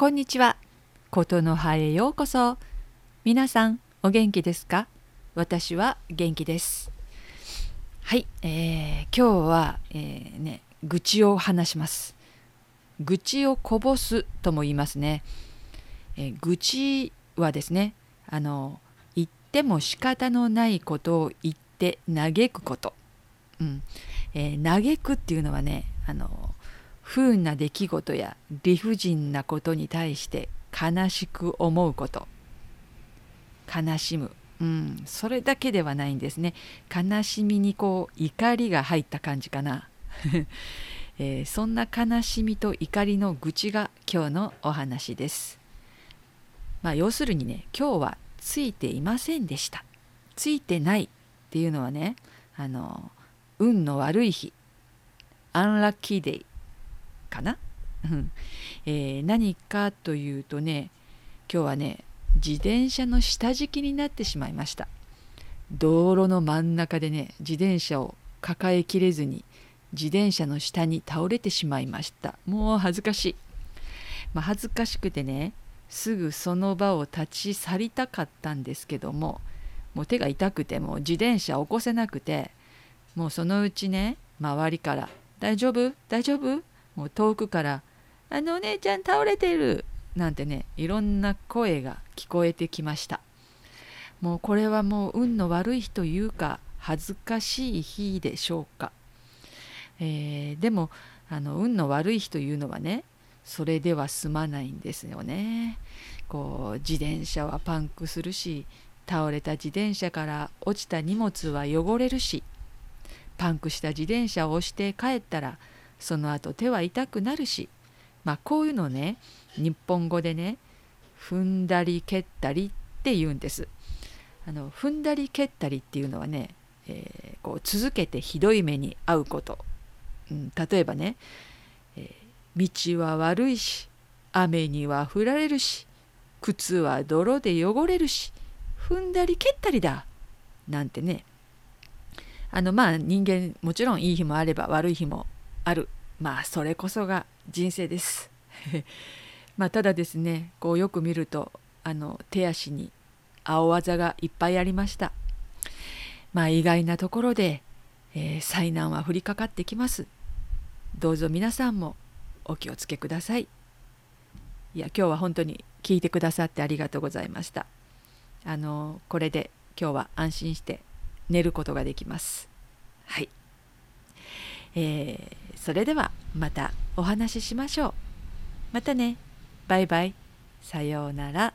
こんにちは。ことの葉へようこそ。皆さん、お元気ですか？私は元気です。はい、えー、今日は、えー、ね、愚痴を話します。愚痴をこぼすとも言いますね。えー、愚痴はですね、あの、言っても仕方のないことを言って嘆くこと。うん。えー、嘆くっていうのはね、あの、不運な出来事や理不尽なことに対して悲しく思うこと。悲しむ、うん、それだけではないんですね。悲しみにこう怒りが入った感じかな、えー、そんな悲しみと怒りの愚痴が今日のお話です。まあ要するにね今日はついていませんでした。ついてないっていうのはねあの運の悪い日。アンラッキーデイ。かな、うん。えー、何かというとね今日はね自転車の下敷きになってしまいました。道路の真ん中でね自転車を抱えきれずに自転車の下に倒れてしまいました。もう恥ずかしい、まあ、恥ずかしくてねすぐその場を立ち去りたかったんですけどももう手が痛くてもう自転車起こせなくてもうそのうちね周りから「大丈夫？大丈夫？もう遠くから「あのお姉ちゃん倒れてる!」なんてねいろんな声が聞こえてきましたもうこれはもう運の悪い日というか恥ずかしい日でしょうか、えー、でもあの運の悪い日というのはねそれでは済まないんですよねこう自転車はパンクするし倒れた自転車から落ちた荷物は汚れるしパンクした自転車を押して帰ったらその後手は痛くなるしまあこういうのね日本語でね踏んだり蹴ったりって言うんです。あの踏んだり蹴ったりっていうのはね、えー、こう続けてひどい目に遭うこと、うん、例えばね、えー、道は悪いし雨には降られるし靴は泥で汚れるし踏んだり蹴ったりだなんてねあのまあ人間もちろんいい日もあれば悪い日もある。まあそれこそが人生です。まあただですねこうよく見るとあの手足に青技がいっぱいありました。まあ意外なところで、えー、災難は降りかかってきます。どうぞ皆さんもお気をつけください。いや今日は本当に聞いてくださってありがとうございました。あのこれで今日は安心して寝ることができます。はい。えー、それではまたお話ししましょう。またね。バイバイ。さようなら。